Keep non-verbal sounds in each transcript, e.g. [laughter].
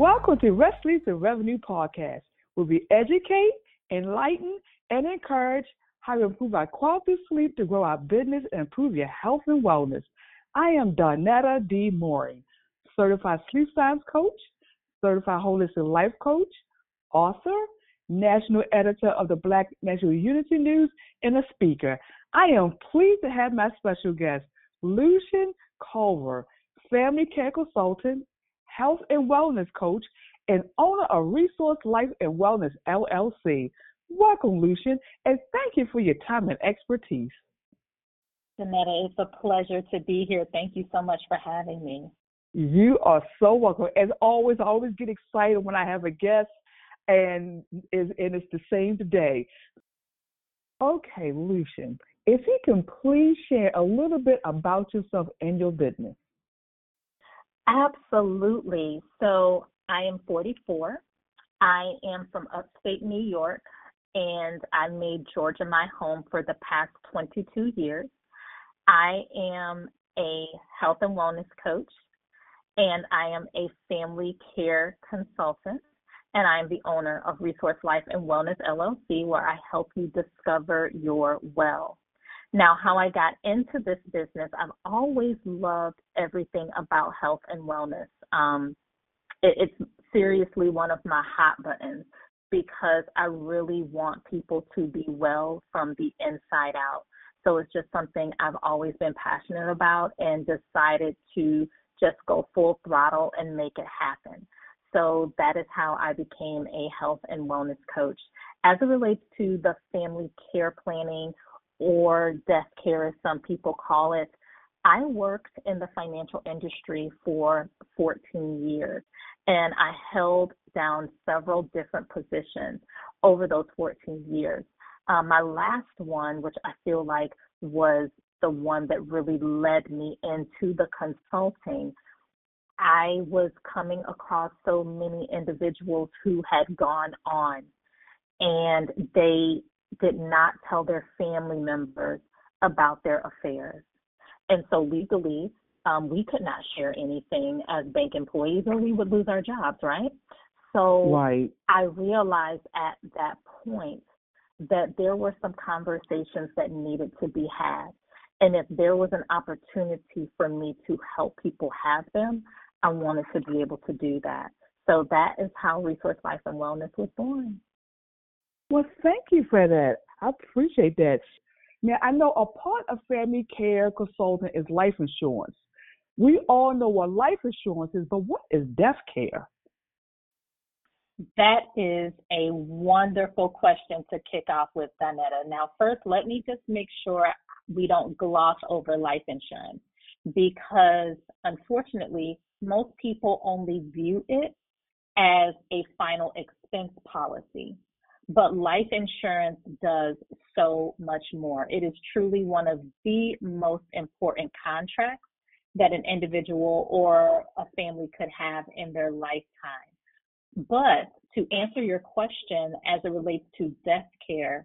Welcome to Rest Sleep and Revenue Podcast, where we educate, enlighten, and encourage how to improve our quality sleep to grow our business and improve your health and wellness. I am Donata D. Mooring, certified sleep science coach, certified holistic life coach, author, national editor of the Black National Unity News, and a speaker. I am pleased to have my special guest, Lucian Culver, family care consultant, health and wellness coach, and owner of Resource Life and Wellness LLC. Welcome, Lucian, and thank you for your time and expertise. Donata, it's a pleasure to be here. Thank you so much for having me. You are so welcome. As always, I always get excited when I have a guest, and, and it's the same today. Okay, Lucian, if you can please share a little bit about yourself and your business. Absolutely. So I am 44. I am from upstate New York, and I made Georgia my home for the past 22 years. I am a health and wellness coach, and I am a family care consultant, and I am the owner of Resource Life and Wellness LLC, where I help you discover your well. Now, how I got into this business, I've always loved everything about health and wellness. Um, it, it's seriously one of my hot buttons because I really want people to be well from the inside out. So it's just something I've always been passionate about and decided to just go full throttle and make it happen. So that is how I became a health and wellness coach. As it relates to the family care planning or death care, as some people call it. I worked in the financial industry for 14 years and I held down several different positions over those 14 years. Um, my last one, which I feel like was the one that really led me into the consulting, I was coming across so many individuals who had gone on and they did not tell their family members about their affairs. And so legally, um, we could not share anything as bank employees or we would lose our jobs, right? So right. I realized at that point that there were some conversations that needed to be had. And if there was an opportunity for me to help people have them, I wanted to be able to do that. So that is how Resource Life and Wellness was born. Well, thank you for that. I appreciate that. Now, I know a part of family care consulting is life insurance. We all know what life insurance is, but what is death care? That is a wonderful question to kick off with, Donata. Now, first, let me just make sure we don't gloss over life insurance because unfortunately, most people only view it as a final expense policy. But life insurance does so much more. It is truly one of the most important contracts that an individual or a family could have in their lifetime. But to answer your question as it relates to death care,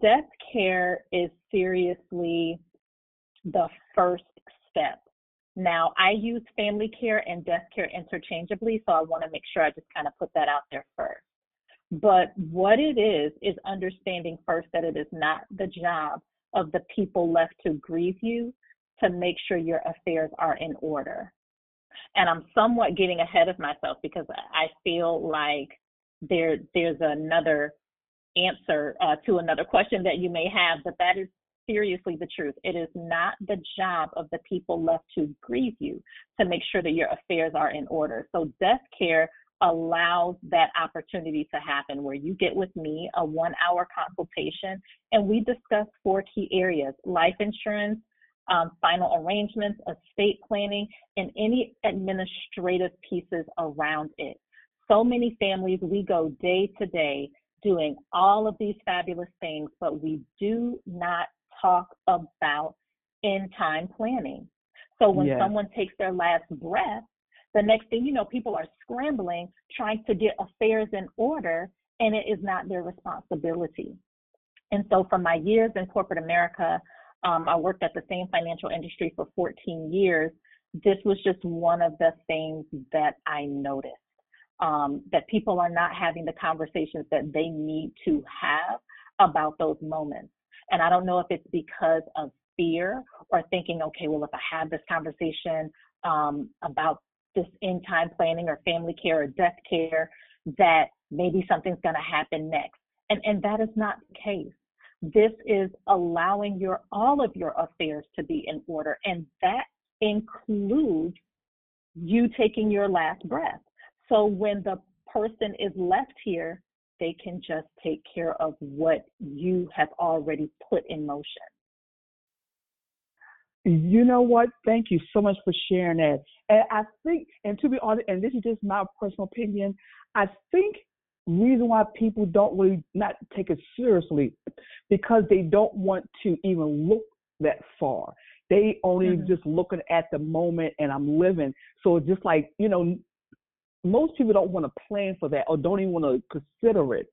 death care is seriously the first step. Now, I use family care and death care interchangeably, so I want to make sure I just kind of put that out there first. But what it is, is understanding first that it is not the job of the people left to grieve you to make sure your affairs are in order. And I'm somewhat getting ahead of myself because I feel like there there's another answer uh, to another question that you may have, but that is seriously the truth. It is not the job of the people left to grieve you to make sure that your affairs are in order. So death care allows that opportunity to happen where you get with me a one hour consultation and we discuss four key areas life insurance, um, final arrangements, estate planning, and any administrative pieces around it. So many families, we go day to day doing all of these fabulous things, but we do not talk about in time planning. So when yes. someone takes their last breath, the next thing you know, people are scrambling trying to get affairs in order, and it is not their responsibility. And so, from my years in corporate America, um, I worked at the same financial industry for 14 years. This was just one of the things that I noticed. um, that people are not having the conversations that they need to have about those moments. And I don't know if it's because of fear or thinking, okay, well, if I have this conversation um, about this in time planning or family care or death care, that maybe something's going to happen next. And, and that is not the case. This is allowing your all of your affairs to be in order, and that includes you taking your last breath. So when the person is left here, they can just take care of what you have already put in motion. You know what? Thank you so much for sharing that. And I think, and to be honest, and this is just my personal opinion, I think reason why people don't really not take it seriously because they don't want to even look that far. They only mm-hmm. just looking at the moment and I'm living. So it's just like, you know, most people don't want to plan for that or don't even want to consider it.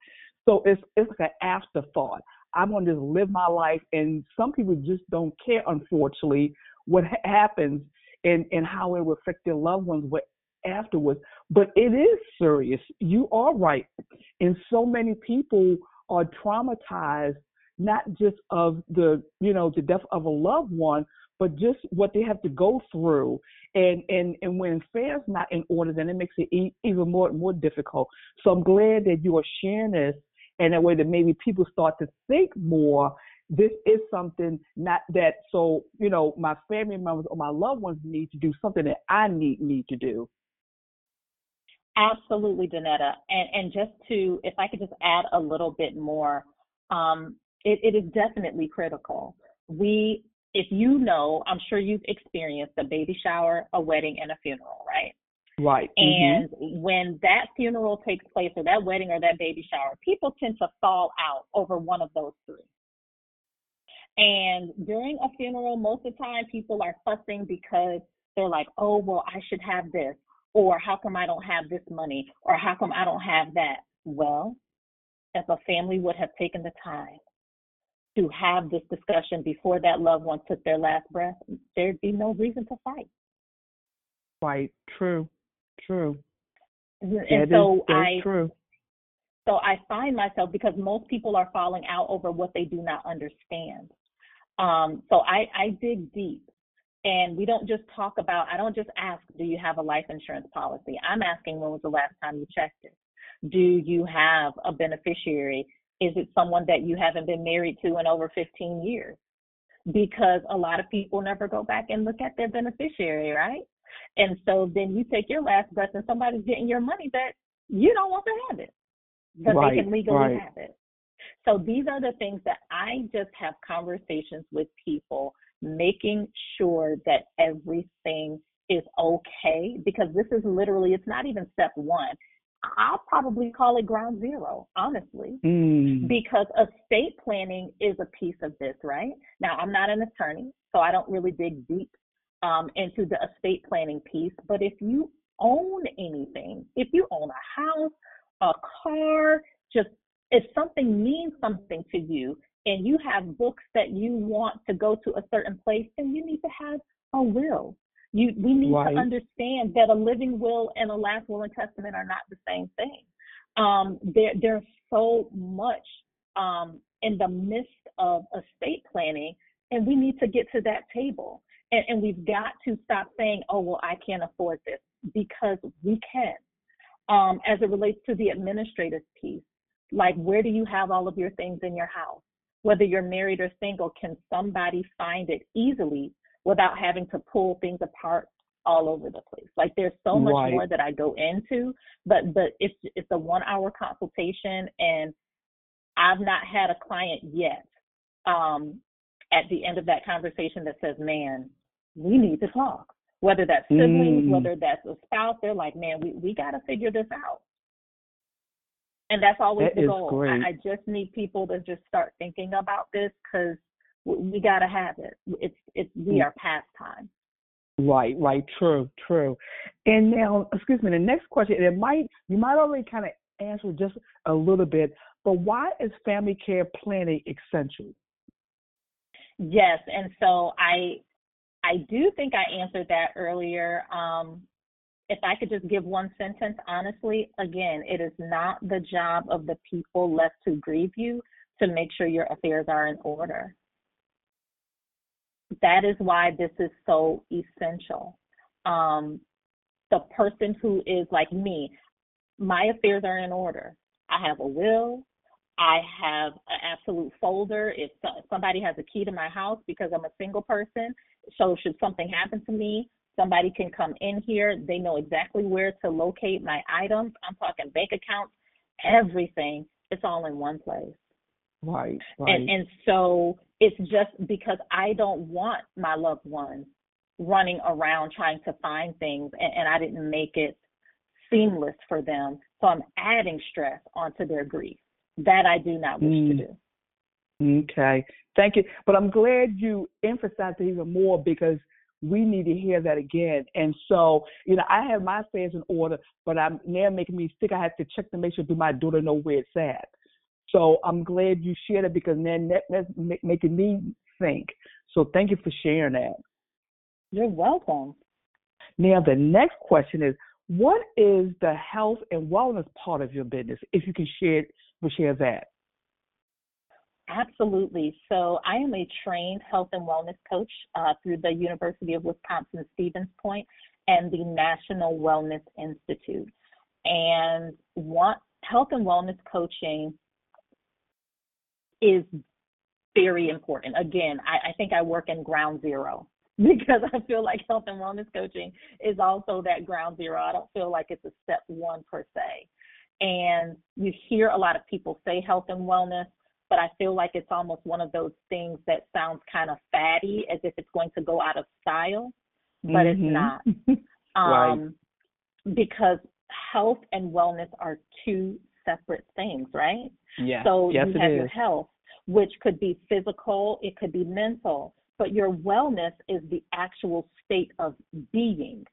So it's it's like an afterthought. I'm gonna just live my life, and some people just don't care. Unfortunately, what ha- happens and and how it will affect their loved ones what afterwards. But it is serious. You are right, and so many people are traumatized, not just of the you know the death of a loved one, but just what they have to go through. And and and when affairs not in order, then it makes it e- even more more difficult. So I'm glad that you are sharing this in a way that maybe people start to think more. This is something not that so you know my family members or my loved ones need to do something that I need need to do. Absolutely, Donata. And and just to if I could just add a little bit more, um, it, it is definitely critical. We if you know, I'm sure you've experienced a baby shower, a wedding, and a funeral, right? Right. Mm-hmm. And mm-hmm. when that funeral takes place, or that wedding, or that baby shower, people tend to fall out over one of those three. And during a funeral, most of the time, people are fussing because they're like, oh, well, I should have this, or how come I don't have this money, or how come I don't have that? Well, if a family would have taken the time to have this discussion before that loved one took their last breath, there'd be no reason to fight. Right. True. True. And that so is, I true. So I find myself because most people are falling out over what they do not understand. Um, so I, I dig deep. And we don't just talk about, I don't just ask, do you have a life insurance policy? I'm asking, when was the last time you checked it? Do you have a beneficiary is it someone that you haven't been married to in over 15 years? Because a lot of people never go back and look at their beneficiary, right? And so then you take your last breath and somebody's getting your money that you don't want to have it, but right, they can legally right. have it. So these are the things that I just have conversations with people, making sure that everything is okay because this is literally, it's not even step one. I'll probably call it ground zero, honestly, mm. because estate planning is a piece of this, right? Now, I'm not an attorney, so I don't really dig deep um, into the estate planning piece. But if you own anything, if you own a house, a car, just if something means something to you and you have books that you want to go to a certain place, then you need to have a will. You, we need right. to understand that a living will and a last will and testament are not the same thing. Um, there, there's so much um, in the midst of estate planning, and we need to get to that table. And, and we've got to stop saying, "Oh, well, I can't afford this," because we can. Um, as it relates to the administrative piece, like where do you have all of your things in your house? Whether you're married or single, can somebody find it easily without having to pull things apart all over the place. Like there's so much right. more that I go into, but but it's it's a one hour consultation and I've not had a client yet um at the end of that conversation that says, Man, we need to talk. Whether that's siblings, mm. whether that's a spouse, they're like, Man, we, we gotta figure this out. And that's always that the goal. I, I, just need people to just start thinking about this because we got to have it. It's it's we mm. are past time. Right, right, true, true. And now, excuse me, the next question, and it might you might already kind of answer just a little bit, but why is family care planning essential? Yes, and so I I do think I answered that earlier. Um, if I could just give one sentence, honestly, again, it is not the job of the people left to grieve you to make sure your affairs are in order. That is why this is so essential. Um, the person who is like me, my affairs are in order. I have a will. I have an absolute folder. If somebody has a key to my house because I'm a single person, so should something happen to me, somebody can come in here. They know exactly where to locate my items. I'm talking bank accounts, everything. It's all in one place. Right, right. And and so it's just because I don't want my loved ones running around trying to find things and, and I didn't make it seamless for them. So I'm adding stress onto their grief. That I do not wish mm. to do. Okay. Thank you. But I'm glad you emphasized it even more because we need to hear that again. And so, you know, I have my affairs in order, but I'm now making me sick. I have to check to make sure do my daughter know where it's at. So I'm glad you shared it because then that, that's making me think. So thank you for sharing that. You're welcome. Now the next question is, what is the health and wellness part of your business? If you can share, share that. Absolutely. So I am a trained health and wellness coach uh, through the University of Wisconsin Stevens Point and the National Wellness Institute. And what health and wellness coaching is very important. Again, I, I think I work in ground zero [laughs] because I feel like health and wellness coaching is also that ground zero. I don't feel like it's a step one per se. And you hear a lot of people say health and wellness, but I feel like it's almost one of those things that sounds kind of fatty as if it's going to go out of style, but mm-hmm. it's not. [laughs] um, right. Because health and wellness are two separate things, right? Yeah. So yes, you have your health, which could be physical, it could be mental, but your wellness is the actual state of being.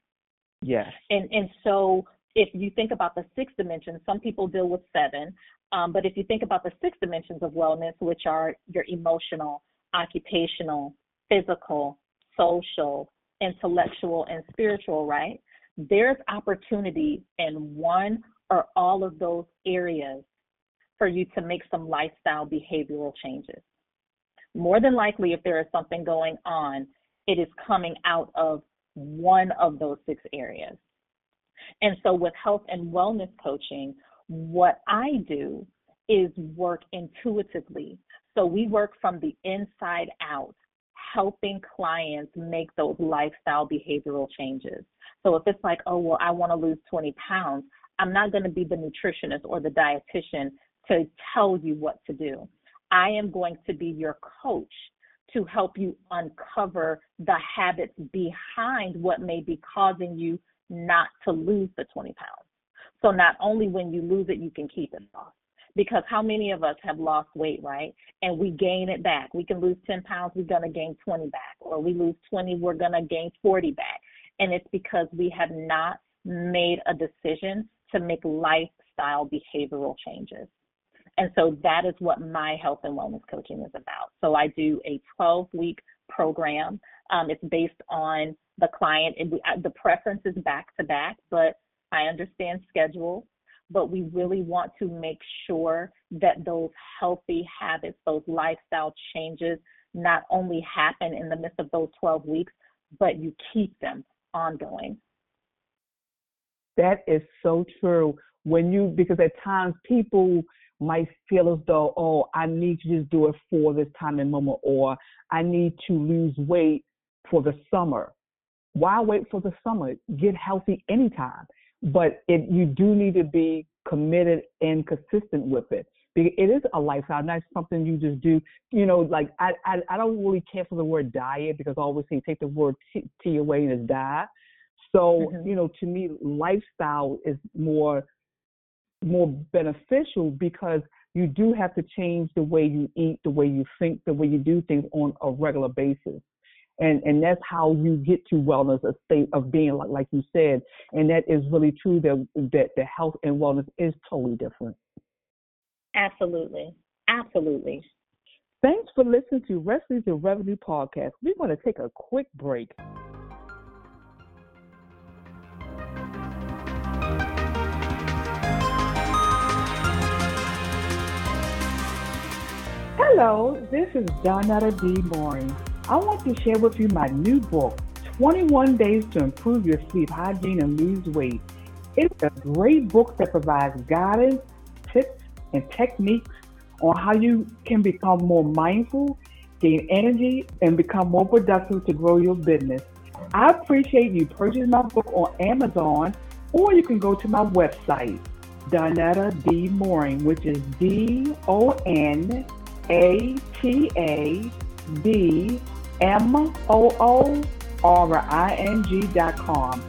Yes. And and so if you think about the six dimensions, some people deal with seven, um, but if you think about the six dimensions of wellness, which are your emotional, occupational, physical, social, intellectual, and spiritual, right? There's opportunity in one or all of those areas for you to make some lifestyle behavioral changes. More than likely, if there is something going on, it is coming out of one of those six areas. And so, with health and wellness coaching, what I do is work intuitively. So, we work from the inside out, helping clients make those lifestyle behavioral changes. So, if it's like, oh, well, I want to lose 20 pounds, I'm not going to be the nutritionist or the dietitian to tell you what to do. I am going to be your coach to help you uncover the habits behind what may be causing you not to lose the 20 pounds. So not only when you lose it, you can keep it off. Because how many of us have lost weight, right? And we gain it back. We can lose 10 pounds, we're going to gain 20 back. Or we lose 20, we're going to gain 40 back. And it's because we have not made a decision to make lifestyle behavioral changes. And so that is what my health and wellness coaching is about. So I do a 12 week program. Um, it's based on the client, and we, uh, the preference is back to back, but I understand schedule. But we really want to make sure that those healthy habits, those lifestyle changes, not only happen in the midst of those 12 weeks, but you keep them ongoing. That is so true. When you, because at times people might feel as though, oh, I need to just do it for this time and moment, or I need to lose weight for the summer. Why wait for the summer? Get healthy anytime. But it, you do need to be committed and consistent with it. It is a lifestyle, not something you just do. You know, like I, I, I don't really care for the word diet because I always say take the word T, t away and it's diet. So, mm-hmm. you know, to me, lifestyle is more more beneficial because you do have to change the way you eat, the way you think, the way you do things on a regular basis and and that's how you get to wellness a state of being like like you said. And that is really true that that the health and wellness is totally different. Absolutely. Absolutely. Thanks for listening to Rest Sleep and Revenue podcast. We want to take a quick break. Hello, this is Donata D. Mooring I want to share with you my new book, 21 Days to Improve Your Sleep Hygiene and Lose Weight. It's a great book that provides guidance, tips, and techniques on how you can become more mindful, gain energy, and become more productive to grow your business. I appreciate you purchasing my book on Amazon, or you can go to my website, Donata D. Mooring, which is D O N A T A D M O O R I N G dot com.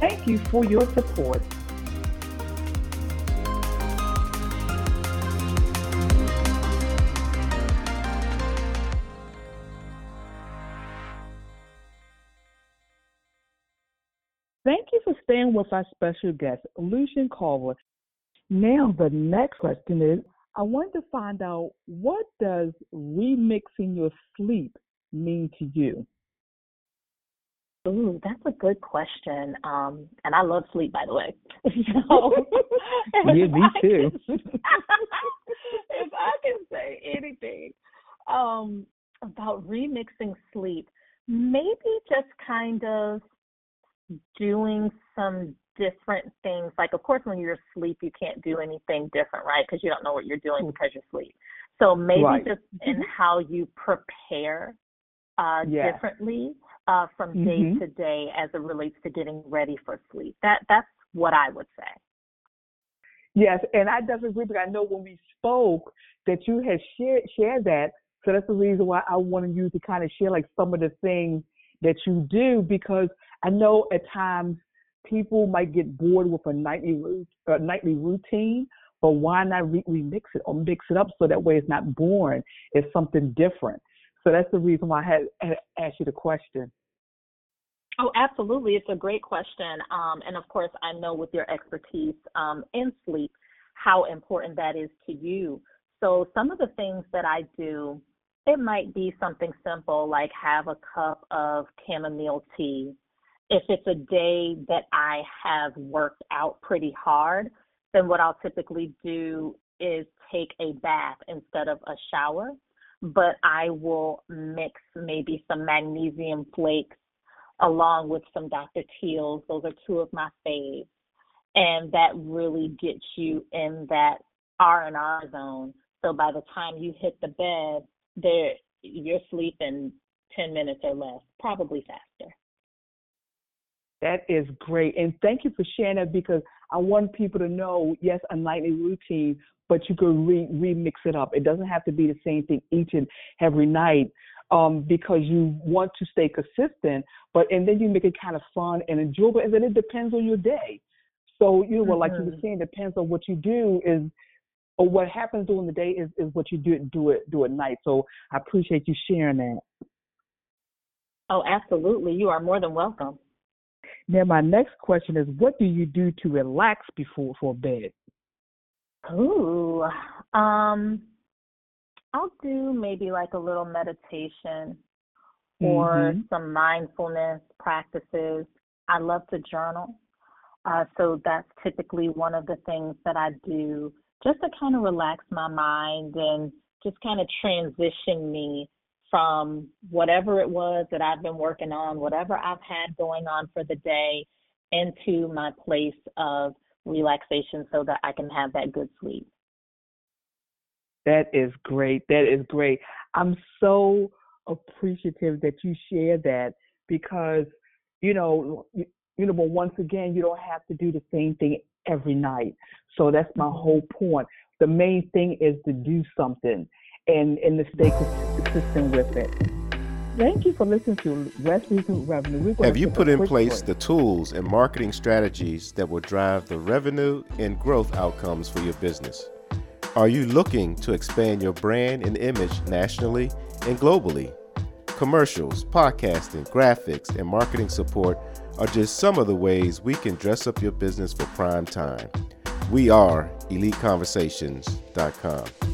Thank you for your support. Thank you for staying with our special guest, Lucian Culver. Now, the next question is I want to find out what does remixing your sleep mean to you? Ooh, that's a good question. Um, and I love sleep, by the way. [laughs] so, yeah, me too. Can, [laughs] if I can say anything um, about remixing sleep, maybe just kind of doing some different things. Like, of course, when you're asleep, you can't do anything different, right? Because you don't know what you're doing because you're asleep. So maybe right. just in how you prepare uh, yes. differently uh, from day mm-hmm. to day as it relates to getting ready for sleep. That that's what I would say. Yes, and I definitely agree. But I know when we spoke that you had shared shared that, so that's the reason why I wanted you to kind of share like some of the things that you do because I know at times people might get bored with a nightly a nightly routine, but why not re- remix it or mix it up so that way it's not boring? It's something different. So that's the reason why I had, had asked you the question. Oh, absolutely. It's a great question. Um, and of course, I know with your expertise um, in sleep, how important that is to you. So, some of the things that I do, it might be something simple like have a cup of chamomile tea if it's a day that I have worked out pretty hard, then what I'll typically do is take a bath instead of a shower. But I will mix maybe some magnesium flakes along with some Dr. Teal's. Those are two of my faves. And that really gets you in that R and R zone. So by the time you hit the bed, there you're sleeping ten minutes or less, probably faster. That is great. And thank you for sharing that because I want people to know, yes, a nightly routine, but you can re- remix it up. It doesn't have to be the same thing each and every night um, because you want to stay consistent, but and then you make it kind of fun and enjoyable. And then it depends on your day. So, you know, mm-hmm. like you were mm-hmm. saying, depends on what you do is or what happens during the day is, is what you do do it do at night. So I appreciate you sharing that. Oh, absolutely. You are more than welcome. Now, my next question is, what do you do to relax before for bed? Ooh, um, I'll do maybe like a little meditation or mm-hmm. some mindfulness practices. I love to journal. Uh, so that's typically one of the things that I do just to kind of relax my mind and just kind of transition me from whatever it was that I've been working on, whatever I've had going on for the day, into my place of relaxation so that I can have that good sleep. That is great. That is great. I'm so appreciative that you share that because, you know, you, know, but once again, you don't have to do the same thing every night. So that's my whole point. The main thing is to do something and, and to stay consistent with it. Thank you for listening to Rest Sleep and Revenue. Have you put in place break. the tools and marketing strategies that will drive the revenue and growth outcomes for your business? Are you looking to expand your brand and image nationally and globally? Commercials, podcasting, graphics, and marketing support are just some of the ways we can dress up your business for prime time. We are EliteConversations.com.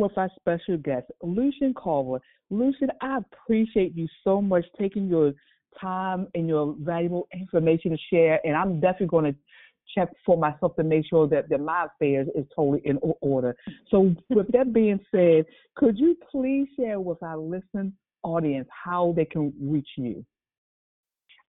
With our special guest, Lucian Culver. Lucian, I appreciate you so much taking your time and your valuable information to share, and I'm definitely going to check for myself to make sure that, that my affairs is totally in order. So, with that being said, could you please share with our listening audience how they can reach you?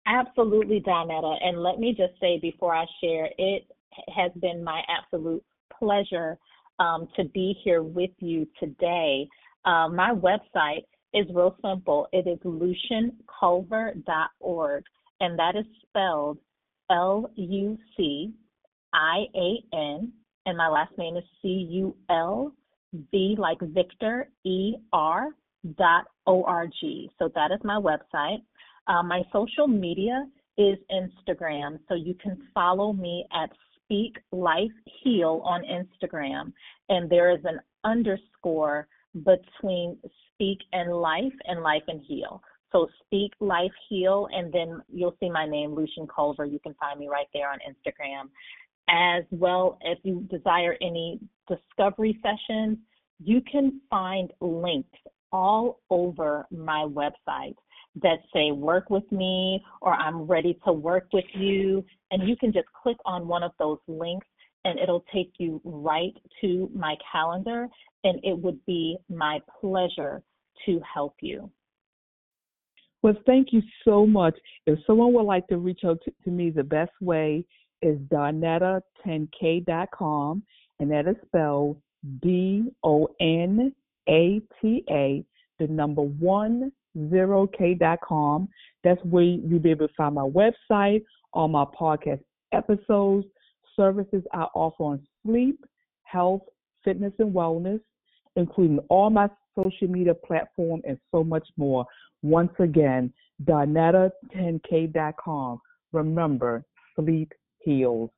Absolutely, Donata. And let me just say before I share, it has been my absolute pleasure um, to be here with you today. Um, my website is real simple. It is lucianculver.org, and that is spelled L U C I A N, and my last name is C U L V like Victor E R dot O R G. So that is my website. Uh, my social media is Instagram, so you can follow me at Speak Life Heal on Instagram, and there is an underscore between Speak and Life and Life and Heal. So Speak Life Heal, and then you'll see my name, Lucian Culver. You can find me right there on Instagram. As well, if you desire any discovery sessions, you can find links all over my website that say work with me or I'm ready to work with you. And you can just click on one of those links and it'll take you right to my calendar. And it would be my pleasure to help you. Well, thank you so much. If someone would like to reach out to, to me, the best way is donata10k.com, and that is spelled D O N A T A, the number one zero K.com. That's where you'll be able to find my website, all my podcast episodes, services I offer on sleep, health, fitness, and wellness, including all my social media platform and so much more. Once again, Donata10k.com. Remember, sleep heals.